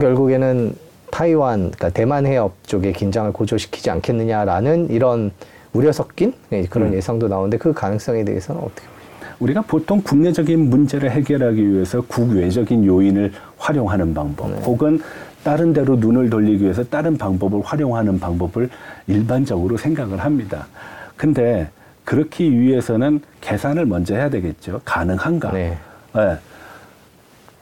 결국에는 타이완, 그러니까 대만 해협 쪽의 긴장을 고조시키지 않겠느냐라는 이런 우려 섞인 네, 그런 음. 예상도 나오는데 그 가능성에 대해서는 어떻게 보세요? 우리가 보통 국내적인 문제를 해결하기 위해서 국외적인 요인을 활용하는 방법, 네. 혹은 다른 데로 눈을 돌리기 위해서 다른 방법을 활용하는 방법을 일반적으로 생각을 합니다. 근데 그렇기 위해서는 계산을 먼저 해야 되겠죠. 가능한가? 네. 예.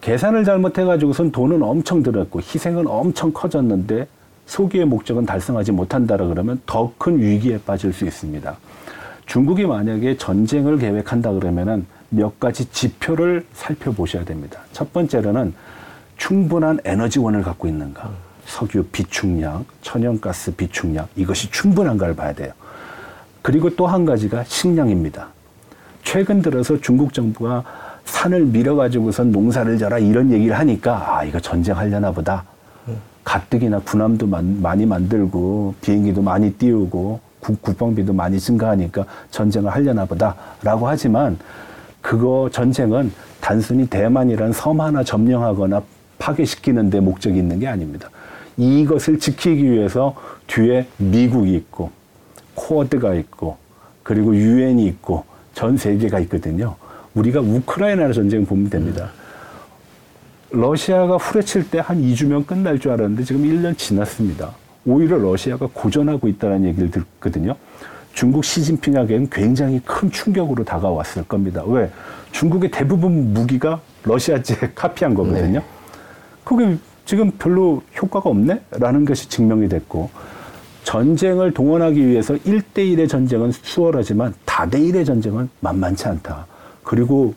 계산을 잘못해가지고선 돈은 엄청 들었고 희생은 엄청 커졌는데 소기의 목적은 달성하지 못한다라 그러면 더 큰 위기에 빠질 수 있습니다. 중국이 만약에 전쟁을 계획한다 그러면은 몇 가지 지표를 살펴보셔야 됩니다. 첫 번째로는 충분한 에너지원을 갖고 있는가. 석유 비축량, 천연가스 비축량, 이것이 충분한가를 봐야 돼요. 그리고 또 한 가지가 식량입니다. 최근 들어서 중국 정부가 산을 밀어가지고선 농사를 져라 이런 얘기를 하니까 아 이거 전쟁하려나 보다. 가뜩이나 군함도 만- 많이 만들고 비행기도 많이 띄우고 국, 국방비도 많이 증가하니까 전쟁을 하려나 보다라고 하지만 그거 전쟁은 단순히 대만이란 섬 하나 점령하거나 파괴시키는 데 목적이 있는 게 아닙니다. 이것을 지키기 위해서 뒤에 미국이 있고 쿼드가 있고 그리고 유엔이 있고 전 세계가 있거든요. 우리가 우크라이나 전쟁 보면 됩니다. 러시아가 후려칠 때 한 2주면 끝날 줄 알았는데 지금 1년 지났습니다. 오히려 러시아가 고전하고 있다는 얘기를 듣거든요. 중국 시진핑에게는 굉장히 큰 충격으로 다가왔을 겁니다. 왜? 중국의 대부분 무기가 러시아제 카피한 거거든요. 네. 그게 지금 별로 효과가 없네? 라는 것이 증명이 됐고, 전쟁을 동원하기 위해서 1대1의 전쟁은 수월하지만 다대1의 전쟁은 만만치 않다. 그리고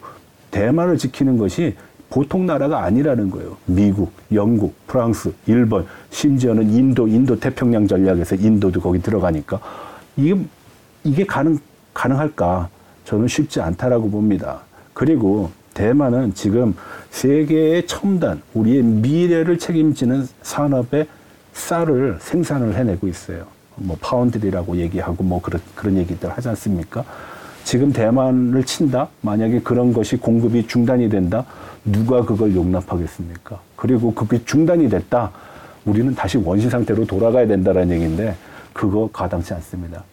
대만을 지키는 것이 보통 나라가 아니라는 거예요. 미국, 영국, 프랑스, 일본, 심지어는 인도, 인도 태평양 전략에서 인도도 거기 들어가니까 이게, 이게 가능, 가능할까? 저는 쉽지 않다라고 봅니다. 그리고 대만은 지금 세계의 첨단, 우리의 미래를 책임지는 산업의 쌀을 생산을 해내고 있어요. 뭐 파운드리라고 얘기하고 뭐 그런 그런 얘기들 하지 않습니까? 지금 대만을 친다? 만약에 그런 것이 공급이 중단이 된다? 누가 그걸 용납하겠습니까? 그리고 그게 중단이 됐다? 우리는 다시 원시 상태로 돌아가야 된다는 얘기인데 그거 가당치 않습니다.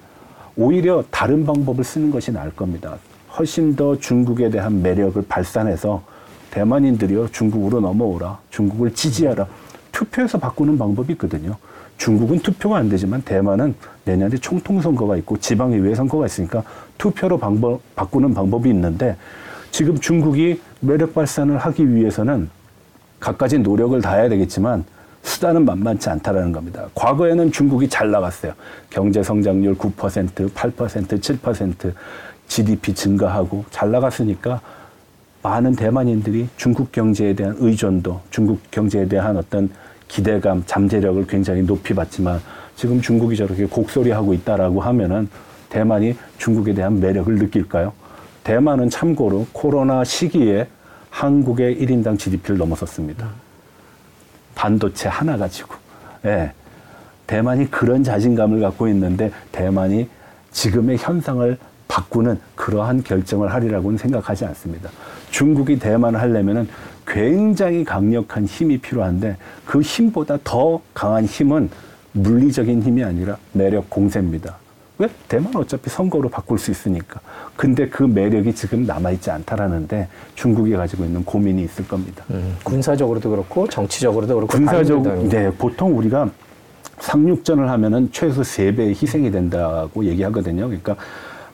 오히려 다른 방법을 쓰는 것이 나을 겁니다. 훨씬 더 중국에 대한 매력을 발산해서 대만인들이요 중국으로 넘어오라 중국을 지지하라 투표해서 바꾸는 방법이 있거든요. 중국은 투표가 안 되지만 대만은 내년에 총통 선거가 있고 지방의회 선거가 있으니까 투표로 방법 바꾸는 방법이 있는데 지금 중국이 매력 발산을 하기 위해서는 갖가지 노력을 다해야 되겠지만 수단은 만만치 않다라는 겁니다. 과거에는 중국이 잘 나갔어요. 경제 성장률 9%, 8%, 7% GDP 증가하고 잘 나갔으니까 많은 대만인들이 중국 경제에 대한 의존도, 중국 경제에 대한 어떤 기대감, 잠재력을 굉장히 높이 봤지만 지금 중국이 저렇게 곡소리하고 있다라고 하면은 대만이 중국에 대한 매력을 느낄까요? 대만은 참고로 코로나 시기에 한국의 1인당 GDP를 넘어섰습니다. 반도체 하나 가지고. 예. 대만이 그런 자신감을 갖고 있는데 대만이 지금의 현상을 바꾸는 그러한 결정을 하리라고는 생각하지 않습니다. 중국이 대만을 하려면은 굉장히 강력한 힘이 필요한데 그 힘보다 더 강한 힘은 물리적인 힘이 아니라 매력 공세입니다. 왜? 대만 어차피 선거로 바꿀 수 있으니까. 근데 그 매력이 지금 남아있지 않다라는데 중국이 가지고 있는 고민이 있을 겁니다. 음, 군사적으로도 그렇고 정치적으로도 그렇고 군사적, 다른 데다 네, 보통 우리가 상륙전을 하면은 최소 세배의 희생이 된다고 얘기하거든요. 그러니까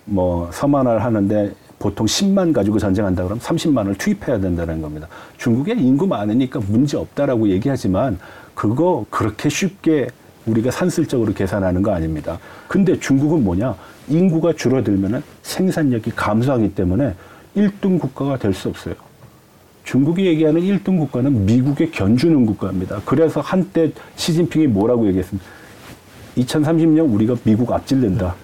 뭐 서만화를 하는데 보통 10만 가지고 전쟁한다 그러면 30만을 투입해야 된다는 겁니다. 중국에 인구 많으니까 문제 없다라고 얘기하지만 그거 그렇게 쉽게 우리가 산술적으로 계산하는 거 아닙니다. 근데 중국은 뭐냐? 인구가 줄어들면은 생산력이 감소하기 때문에 1등 국가가 될 수 없어요. 중국이 얘기하는 1등 국가는 미국에 견주는 국가입니다. 그래서 한때 시진핑이 뭐라고 얘기했습니까? 2030년 우리가 미국 앞질른다.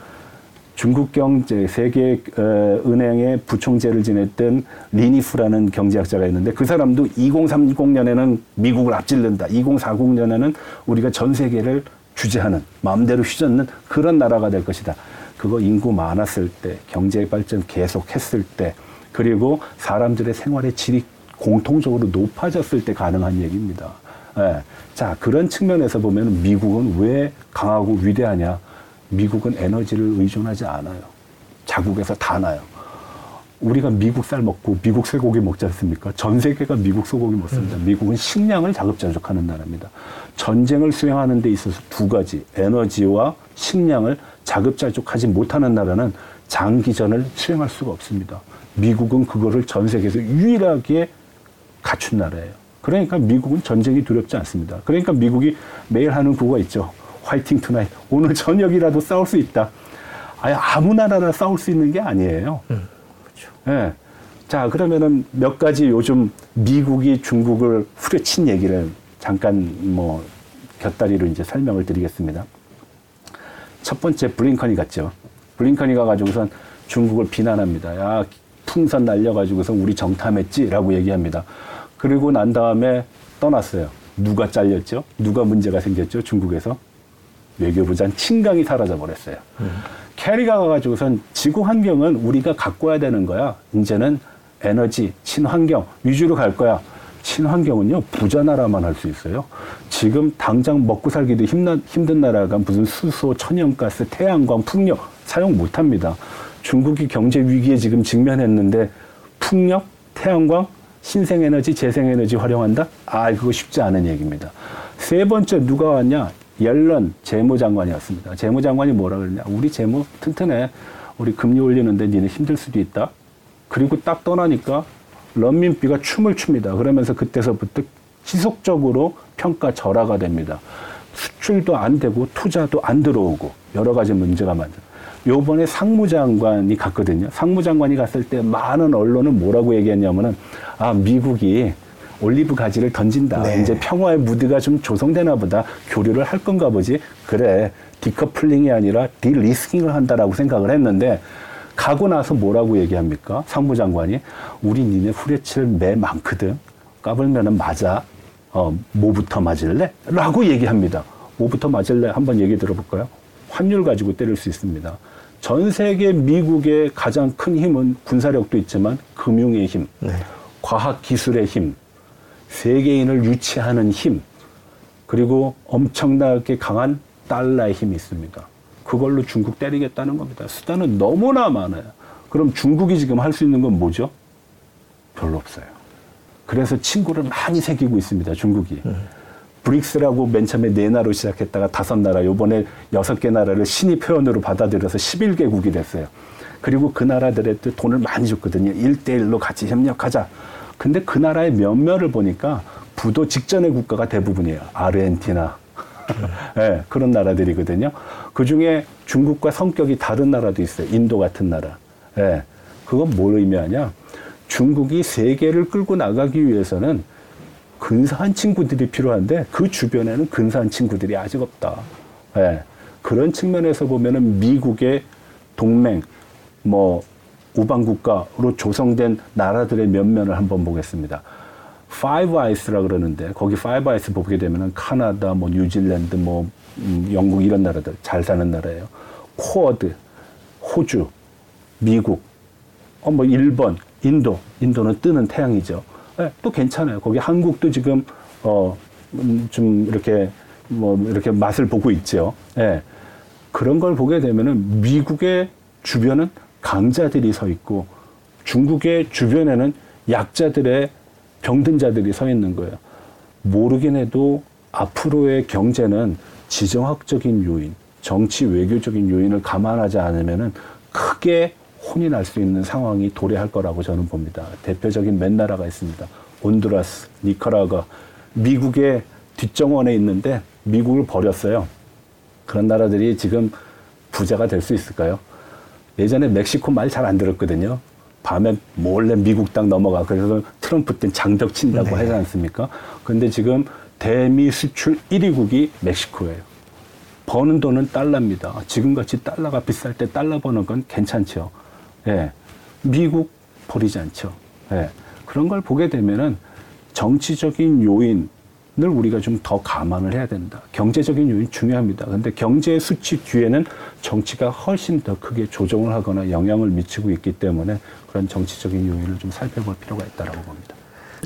중국 경제 세계 어, 은행의 부총재를 지냈던 리니프라는 경제학자가 있는데 그 사람도 2030년에는 미국을 앞질른다. 2040년에는 우리가 전 세계를 주재하는 마음대로 휘젓는 그런 나라가 될 것이다. 그거 인구 많았을 때 경제 발전 계속했을 때 그리고 사람들의 생활의 질이 공통적으로 높아졌을 때 가능한 얘기입니다. 예. 자, 그런 측면에서 보면 미국은 왜 강하고 위대하냐? 미국은 에너지를 의존하지 않아요. 자국에서 다 나요. 우리가 미국 쌀 먹고 미국 쇠고기 먹지 않습니까? 전 세계가 미국 소고기 먹습니다. 미국은 식량을 자급자족하는 나라입니다. 전쟁을 수행하는 데 있어서 두 가지 에너지와 식량을 자급자족하지 못하는 나라는 장기전을 수행할 수가 없습니다. 미국은 그거를 전 세계에서 유일하게 갖춘 나라예요. 그러니까 미국은 전쟁이 두렵지 않습니다. 그러니까 미국이 매일 하는 그거 있죠. 화이팅 투나잇. 오늘 저녁이라도 싸울 수 있다. 아예 아무 나라나 싸울 수 있는 게 아니에요. 예. 자, 그러면은 몇 가지 요즘 미국이 중국을 후려친 얘기를 잠깐 뭐 곁다리로 이제 설명을 드리겠습니다. 첫 번째 블링컨이 갔죠. 블링컨이 가 가지고선 중국을 비난합니다. 야, 풍선 날려가지고선 우리 정탐했지라고 얘기합니다. 그리고 난 다음에 떠났어요. 누가 잘렸죠? 누가 문제가 생겼죠? 중국에서? 외교부장 친강이 사라져 버렸어요. 캐리가 가가지고선 지구 환경은 우리가 가꿔야 되는 거야. 이제는 에너지, 친환경 위주로 갈 거야. 친환경은요, 부자 나라만 할 수 있어요. 지금 당장 먹고 살기도 힘나, 힘든 나라가 무슨 수소, 천연가스, 태양광, 풍력 사용 못 합니다. 중국이 경제 위기에 지금 직면했는데 풍력, 태양광, 신생에너지, 재생에너지 활용한다? 아, 그거 쉽지 않은 얘기입니다. 세 번째 누가 왔냐? 옐런 재무장관이었습니다. 재무장관이 뭐라 그러냐? 우리 재무 튼튼해. 우리 금리 올리는데 니네 힘들 수도 있다. 그리고 딱 떠나니까 런민비가 춤을 춥니다. 그러면서 그때서부터 지속적으로 평가 절하가 됩니다. 수출도 안 되고 투자도 안 들어오고 여러 가지 문제가 많죠. 요번에 상무장관이 갔거든요. 상무장관이 갔을 때 많은 언론은 뭐라고 얘기했냐면은 아 미국이 올리브 가지를 던진다. 네. 이제 평화의 무드가 좀 조성되나 보다. 교류를 할 건가 보지. 그래. 디커플링이 아니라 디리스킹을 한다라고 생각을 했는데 가고 나서 뭐라고 얘기합니까? 상무장관이 우리 니네 후레치를 매 많거든. 까불면은 맞아. 어, 뭐부터 맞을래? 라고 얘기합니다. 뭐부터 맞을래? 한번 얘기 들어볼까요? 환율 가지고 때릴 수 있습니다. 전 세계 미국의 가장 큰 힘은 군사력도 있지만 금융의 힘, 네. 과학 기술의 힘, 세계인을 유치하는 힘, 그리고 엄청나게 강한 달러의 힘이 있습니다. 그걸로 중국 때리겠다는 겁니다. 수단은 너무나 많아요. 그럼 중국이 지금 할 수 있는 건 뭐죠? 별로 없어요. 그래서 친구를 많이 새기고 있습니다. 중국이. 브릭스라고 맨 처음에 네 나라로 시작했다가 다섯 나라, 요번에 여섯 개 나라를 신입 회원으로 받아들여서 11개국이 됐어요. 그리고 그 나라들에 또 돈을 많이 줬거든요. 일대일로 같이 협력하자. 근데 그 나라의 면면을 보니까 부도 직전의 국가가 대부분이에요. 아르헨티나. 예, 그런 나라들이거든요. 그 중에 중국과 성격이 다른 나라도 있어요. 인도 같은 나라. 예, 그건 뭘 의미하냐? 중국이 세계를 끌고 나가기 위해서는 근사한 친구들이 필요한데 그 주변에는 근사한 친구들이 아직 없다. 예. 그런 측면에서 보면은 미국의 동맹, 뭐 우방 국가로 조성된 나라들의 면면을 한번 보겠습니다. Five Eyes라 그러는데 거기 Five Eyes 보게 되면은 카나다, 뭐 뉴질랜드, 뭐 음, 영국 이런 나라들 잘 사는 나라예요. 쿼드, 호주, 미국, 어, 뭐, 일본, 인도. 인도는 뜨는 태양이죠. 예, 또 괜찮아요. 거기 한국도 지금, 어, 음, 좀 이렇게, 뭐, 이렇게 맛을 보고 있죠. 예. 그런 걸 보게 되면은 미국의 주변은 강자들이 서 있고 중국의 주변에는 약자들의 병든 자들이 서 있는 거예요. 모르긴 해도 앞으로의 경제는 지정학적인 요인, 정치 외교적인 요인을 감안하지 않으면은 크게 혼이 날 수 있는 상황이 도래할 거라고 저는 봅니다. 대표적인 몇 나라가 있습니다. 온두라스, 니카라가 미국의 뒷정원에 있는데 미국을 버렸어요. 그런 나라들이 지금 부자가 될 수 있을까요? 예전에 멕시코 말 잘 안 들었거든요. 밤에 몰래 미국 땅 넘어가. 그래서 트럼프 때 장벽 친다고 네. 하지 않습니까? 근데 지금 대미 수출 1위국이 멕시코예요. 버는 돈은 달러입니다. 지금같이 달러가 비쌀 때 달러 버는 건 괜찮죠. 예. 미국 버리지 않죠. 예. 그런 걸 보게 되면은 정치적인 요인을 우리가 좀 더 감안을 해야 된다. 경제적인 요인 중요합니다. 근데 경제 수치 뒤에는 정치가 훨씬 더 크게 조정을 하거나 영향을 미치고 있기 때문에 그런 정치적인 요인을 좀 살펴볼 필요가 있다라고 봅니다.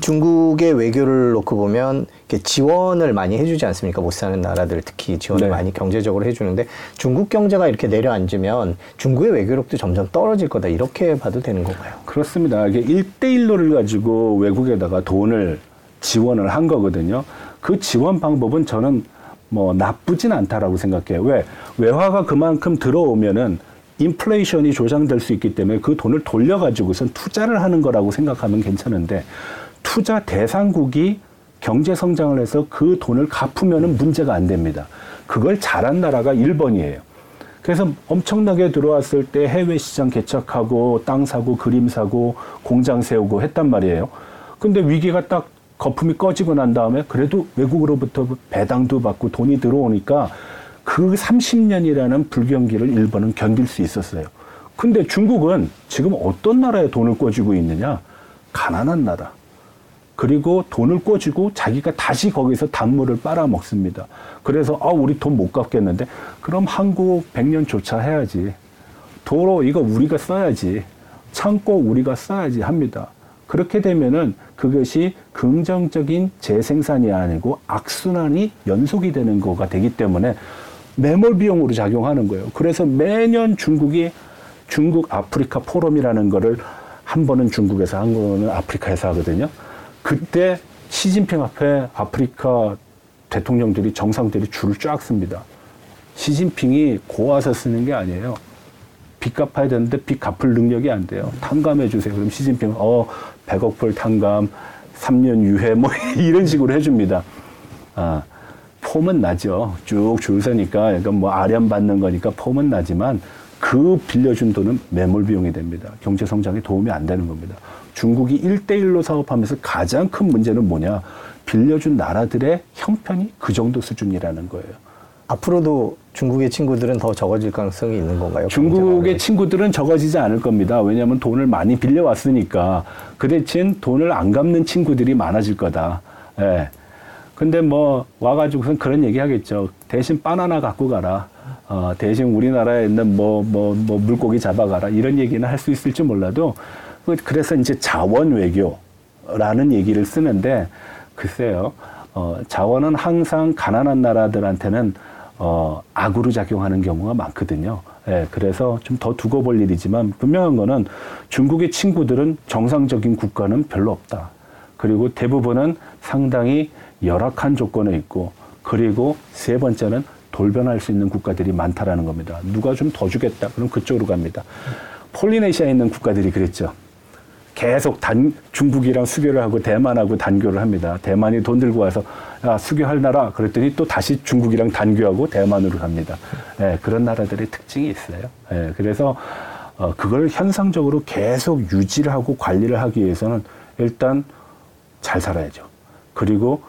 중국의 외교를 놓고 보면 이렇게 지원을 많이 해주지 않습니까? 못 사는 나라들 특히 지원을 네. 많이 경제적으로 해주는데 중국 경제가 이렇게 내려앉으면 중국의 외교력도 점점 떨어질 거다 이렇게 봐도 되는 건가요? 그렇습니다. 이게 일대일로를 가지고 외국에다가 돈을 지원을 한 거거든요. 그 지원 방법은 저는 뭐 나쁘진 않다라고 생각해요. 왜? 외화가 그만큼 들어오면은 인플레이션이 조장될 수 있기 때문에 그 돈을 돌려가지고선 투자를 하는 거라고 생각하면 괜찮은데 투자 대상국이 경제 성장을 해서 그 돈을 갚으면은 문제가 안 됩니다. 그걸 잘한 나라가 일본이에요. 그래서 엄청나게 들어왔을 때 해외 시장 개척하고 땅 사고 그림 사고 공장 세우고 했단 말이에요. 근데 위기가 딱 거품이 꺼지고 난 다음에 그래도 외국으로부터 배당도 받고 돈이 들어오니까 그 30년이라는 불경기를 일본은 견딜 수 있었어요. 근데 중국은 지금 어떤 나라에 돈을 꿔주고 있느냐? 가난한 나라. 그리고 돈을 꿔주고 자기가 다시 거기서 단물을 빨아먹습니다. 그래서 아 우리 돈 못 갚겠는데 그럼 한국 100년 조차 해야지. 도로 이거 우리가 써야지. 창고 우리가 써야지 합니다. 그렇게 되면은 그것이 긍정적인 재생산이 아니고 악순환이 연속이 되는 거가 되기 때문에 매몰 비용으로 작용하는 거예요. 그래서 매년 중국이 중국 아프리카 포럼이라는 거를 한 번은 중국에서 한 번은 아프리카에서 하거든요. 그때 시진핑 앞에 아프리카 대통령들이 정상들이 줄을 쫙 씁니다. 시진핑이 고와서 쓰는 게 아니에요. 빚 갚아야 되는데 빚 갚을 능력이 안 돼요. 탕감해 주세요. 그럼 시진핑은 어 100억 불 탕감, 3년 유예 뭐 이런 식으로 해줍니다. 아 폼은 나죠. 쭉 줄 서니까 약간 뭐 아련 받는 거니까 폼은 나지만 그 빌려준 돈은 매몰 비용이 됩니다. 경제 성장에 도움이 안 되는 겁니다. 중국이 일대일로 사업하면서 가장 큰 문제는 뭐냐? 빌려준 나라들의 형편이 그 정도 수준이라는 거예요. 앞으로도 중국의 친구들은 더 적어질 가능성이 있는 건가요? 중국의? 친구들은 적어지지 않을 겁니다. 왜냐하면 돈을 많이 빌려왔으니까 그 대신 돈을 안 갚는 친구들이 많아질 거다. 예. 근데 뭐 와가지고선 그런 얘기 하겠죠. 대신 바나나 갖고 가라. 어, 대신 우리나라에 있는 뭐, 뭐, 뭐 물고기 잡아가라. 이런 얘기는 할 수 있을지 몰라도 그- 그래서 이제 자원 외교라는 얘기를 쓰는데 글쎄요. 어, 자원은 항상 가난한 나라들한테는 어, 악으로 작용하는 경우가 많거든요. 예, 그래서 좀 더 두고 볼 일이지만 분명한 거는 중국의 친구들은 정상적인 국가는 별로 없다. 그리고 대부분은 상당히 열악한 조건에 있고 그리고 세 번째는 돌변할 수 있는 국가들이 많다라는 겁니다. 누가 좀 더 주겠다. 그럼 그쪽으로 갑니다. 폴리네시아에 있는 국가들이 그랬죠. 계속 단, 중국이랑 수교를 하고 대만하고 단교를 합니다. 대만이 돈 들고 와서 야, 수교할 나라 그랬더니 또 다시 중국이랑 단교하고 대만으로 갑니다. 예, 그런 나라들의 특징이 있어요. 예, 그래서 어, 그걸 현상적으로 계속 유지를 하고 관리를 하기 위해서는 일단 잘 살아야죠. 그리고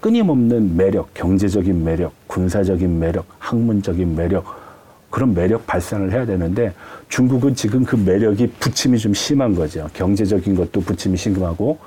끊임없는 매력, 경제적인 매력, 군사적인 매력, 학문적인 매력, 그런 매력 발산을 해야 되는데 중국은 지금 그 매력이 부침이 좀 심한 거죠. 경제적인 것도 부침이 심하고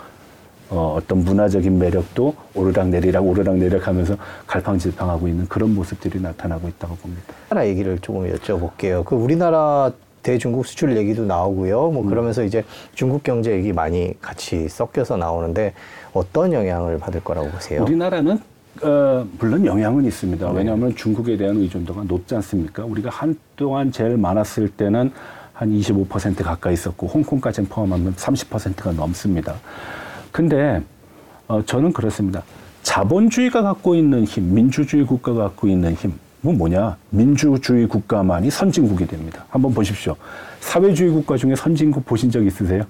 어, 어떤 문화적인 매력도 오르락 내리락 오르락 내리락 하면서 갈팡질팡하고 있는 그런 모습들이 나타나고 있다고 봅니다. 우리나라 얘기를 조금 여쭤볼게요. 그 우리나라 대중국 수출 얘기도 나오고요. 음. 뭐 그러면서 이제 중국 경제 얘기 많이 같이 섞여서 나오는데 어떤 영향을 받을 거라고 보세요? 우리나라는 어, 물론 영향은 있습니다. 왜냐하면 중국에 대한 의존도가 높지 않습니까? 우리가 한동안 제일 많았을 때는 한 25% 가까이 있었고 홍콩까지 포함하면 30%가 넘습니다. 근데 어, 저는 그렇습니다. 자본주의가 갖고 있는 힘, 민주주의 국가가 갖고 있는 힘, 뭐 뭐냐? 민주주의 국가만이 선진국이 됩니다. 한번 보십시오. 사회주의 국가 중에 선진국 보신 적 있으세요?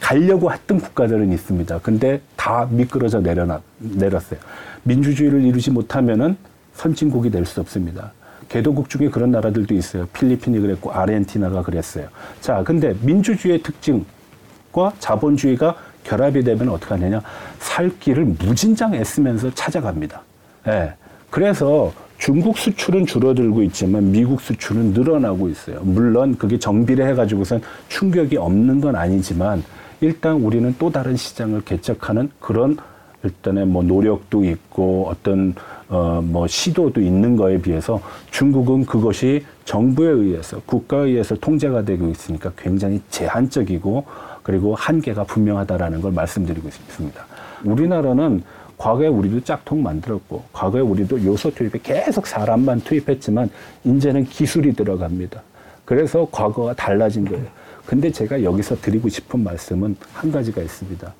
가려고 했던 국가들은 있습니다. 근데 다 미끄러져 내려놨, 내렸어요. 민주주의를 이루지 못하면은 선진국이 될 수 없습니다. 개도국 중에 그런 나라들도 있어요. 필리핀이 그랬고, 아르헨티나가 그랬어요. 자, 근데 민주주의의 특징과 자본주의가 결합이 되면 어떻게 하느냐? 살 길을 무진장 애쓰면서 찾아갑니다. 예. 그래서 중국 수출은 줄어들고 있지만 미국 수출은 늘어나고 있어요. 물론 그게 정비를 해가지고선 충격이 없는 건 아니지만 일단 우리는 또 다른 시장을 개척하는 그런 일단의 뭐 노력도 있고 어떤 어 뭐 시도도 있는 거에 비해서 중국은 그것이 정부에 의해서 국가에 의해서 통제가 되고 있으니까 굉장히 제한적이고 그리고 한계가 분명하다라는 걸 말씀드리고 싶습니다. 우리나라는 과거에 우리도 짝퉁 만들었고 과거에 우리도 요소 투입에 계속 사람만 투입했지만 이제는 기술이 들어갑니다. 그래서 과거가 달라진 거예요. 근데 제가 여기서 드리고 싶은 말씀은 한 가지가 있습니다.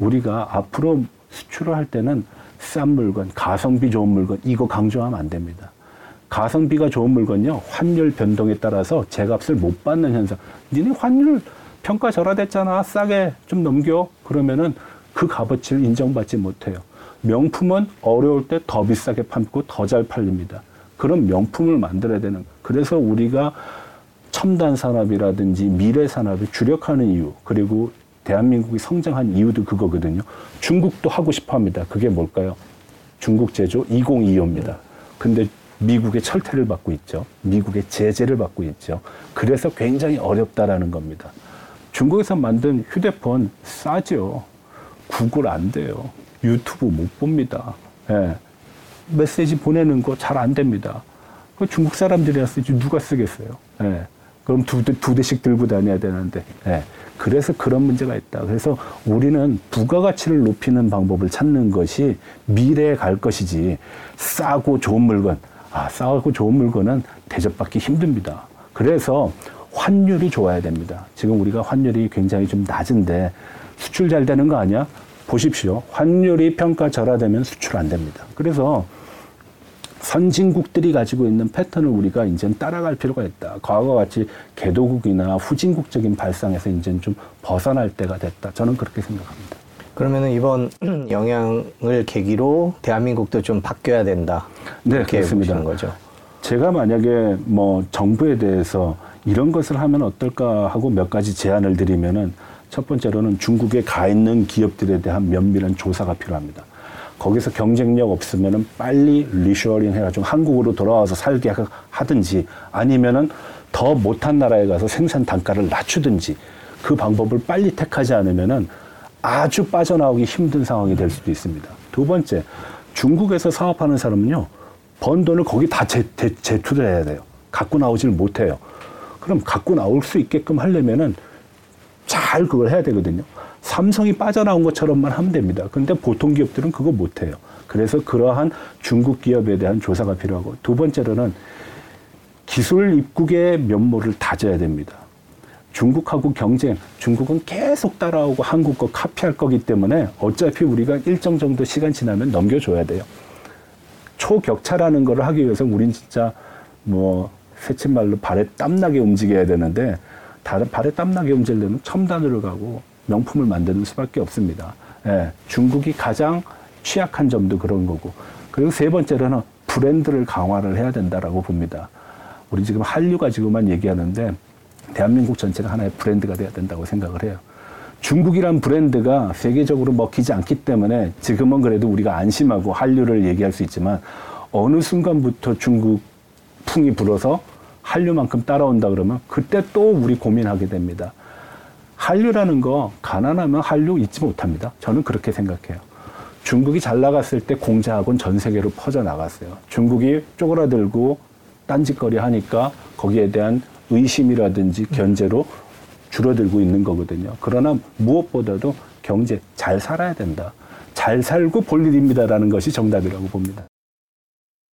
우리가 앞으로 수출을 할 때는 싼 물건, 가성비 좋은 물건 이거 강조하면 안 됩니다. 가성비가 좋은 물건요 환율 변동에 따라서 제값을 못 받는 현상. 니네 환율 평가 절하됐잖아 싸게 좀 넘겨 그러면은 그 값어치를 인정받지 못해요. 명품은 어려울 때 더 비싸게 팔고 더 잘 팔립니다. 그런 명품을 만들어야 되는. 그래서 우리가 첨단 산업이라든지 미래 산업에 주력하는 이유 그리고 대한민국이 성장한 이유도 그거거든요. 중국도 하고 싶어 합니다. 그게 뭘까요? 중국 제조 2025입니다. 근데 미국의 철퇴를 받고 있죠. 미국의 제재를 받고 있죠. 그래서 굉장히 어렵다라는 겁니다. 중국에서 만든 휴대폰 싸죠. 구글 안 돼요. 유튜브 못 봅니다. 예. 메시지 보내는 거 잘 안 됩니다. 그 중국 사람들이라 쓰지 누가 쓰겠어요. 예. 그럼 두, 대- 두 대씩 들고 다녀야 되는데. 예. 그래서 그런 문제가 있다. 그래서 우리는 부가가치를 높이는 방법을 찾는 것이 미래에 갈 것이지 싸고 좋은 물건. 아, 싸고 좋은 물건은 대접받기 힘듭니다. 그래서 환율이 좋아야 됩니다. 지금 우리가 환율이 굉장히 좀 낮은데 수출 잘 되는 거 아니야? 보십시오. 환율이 평가 절하되면 수출 안 됩니다. 그래서 선진국들이 가지고 있는 패턴을 우리가 이제 따라갈 필요가 있다. 과거와 같이 개도국이나 후진국적인 발상에서 이제 좀 벗어날 때가 됐다. 저는 그렇게 생각합니다. 그러면은 이번 영향을 계기로 대한민국도 좀 바뀌어야 된다. 네, 그렇습니다. 거죠. 제가 만약에 뭐 정부에 대해서 이런 것을 하면 어떨까 하고 몇 가지 제안을 드리면은 첫 번째로는 중국에 가 있는 기업들에 대한 면밀한 조사가 필요합니다. 거기서 경쟁력 없으면은 빨리 리쇼어링 해가지고 한국으로 돌아와서 살게 하- 하든지 아니면은 더 못한 나라에 가서 생산 단가를 낮추든지 그 방법을 빨리 택하지 않으면은 아주 빠져나오기 힘든 상황이 될 수도 있습니다. 두 번째, 중국에서 사업하는 사람은요, 번 돈을 거기 다 재, 재, 재투를 해야 돼요. 갖고 나오질 못해요. 그럼 갖고 나올 수 있게끔 하려면은 잘 그걸 해야 되거든요. 삼성이 빠져나온 것처럼만 하면 됩니다. 근데 보통 기업들은 그거 못해요. 그래서 그러한 중국 기업에 대한 조사가 필요하고 두 번째로는 기술 입국의 면모를 다져야 됩니다. 중국하고 경쟁, 중국은 계속 따라오고 한국 거 카피할 거기 때문에 어차피 우리가 일정 정도 시간 지나면 넘겨줘야 돼요. 초격차라는 걸 하기 위해서 우린 진짜 뭐 새침말로 발에 땀나게 움직여야 되는데 발에 땀나게 움직이려면 첨단으로 가고 명품을 만드는 수밖에 없습니다. 예, 중국이 가장 취약한 점도 그런 거고 그리고 세 번째로는 브랜드를 강화를 해야 된다라고 봅니다. 우리 지금 한류 가지고만 얘기하는데 대한민국 전체가 하나의 브랜드가 돼야 된다고 생각을 해요. 중국이란 브랜드가 세계적으로 먹히지 않기 때문에 지금은 그래도 우리가 안심하고 한류를 얘기할 수 있지만 어느 순간부터 중국 풍이 불어서 한류만큼 따라온다 그러면 그때 또 우리 고민하게 됩니다. 한류라는 거 가난하면 한류 잊지 못합니다. 저는 그렇게 생각해요. 중국이 잘 나갔을 때 공자학원 전 세계로 퍼져 나갔어요. 중국이 쪼그라들고 딴짓거리 하니까 거기에 대한 의심이라든지 견제로 줄어들고 있는 거거든요. 그러나 무엇보다도 경제 잘 살아야 된다. 잘 살고 볼 일입니다라는 것이 정답이라고 봅니다.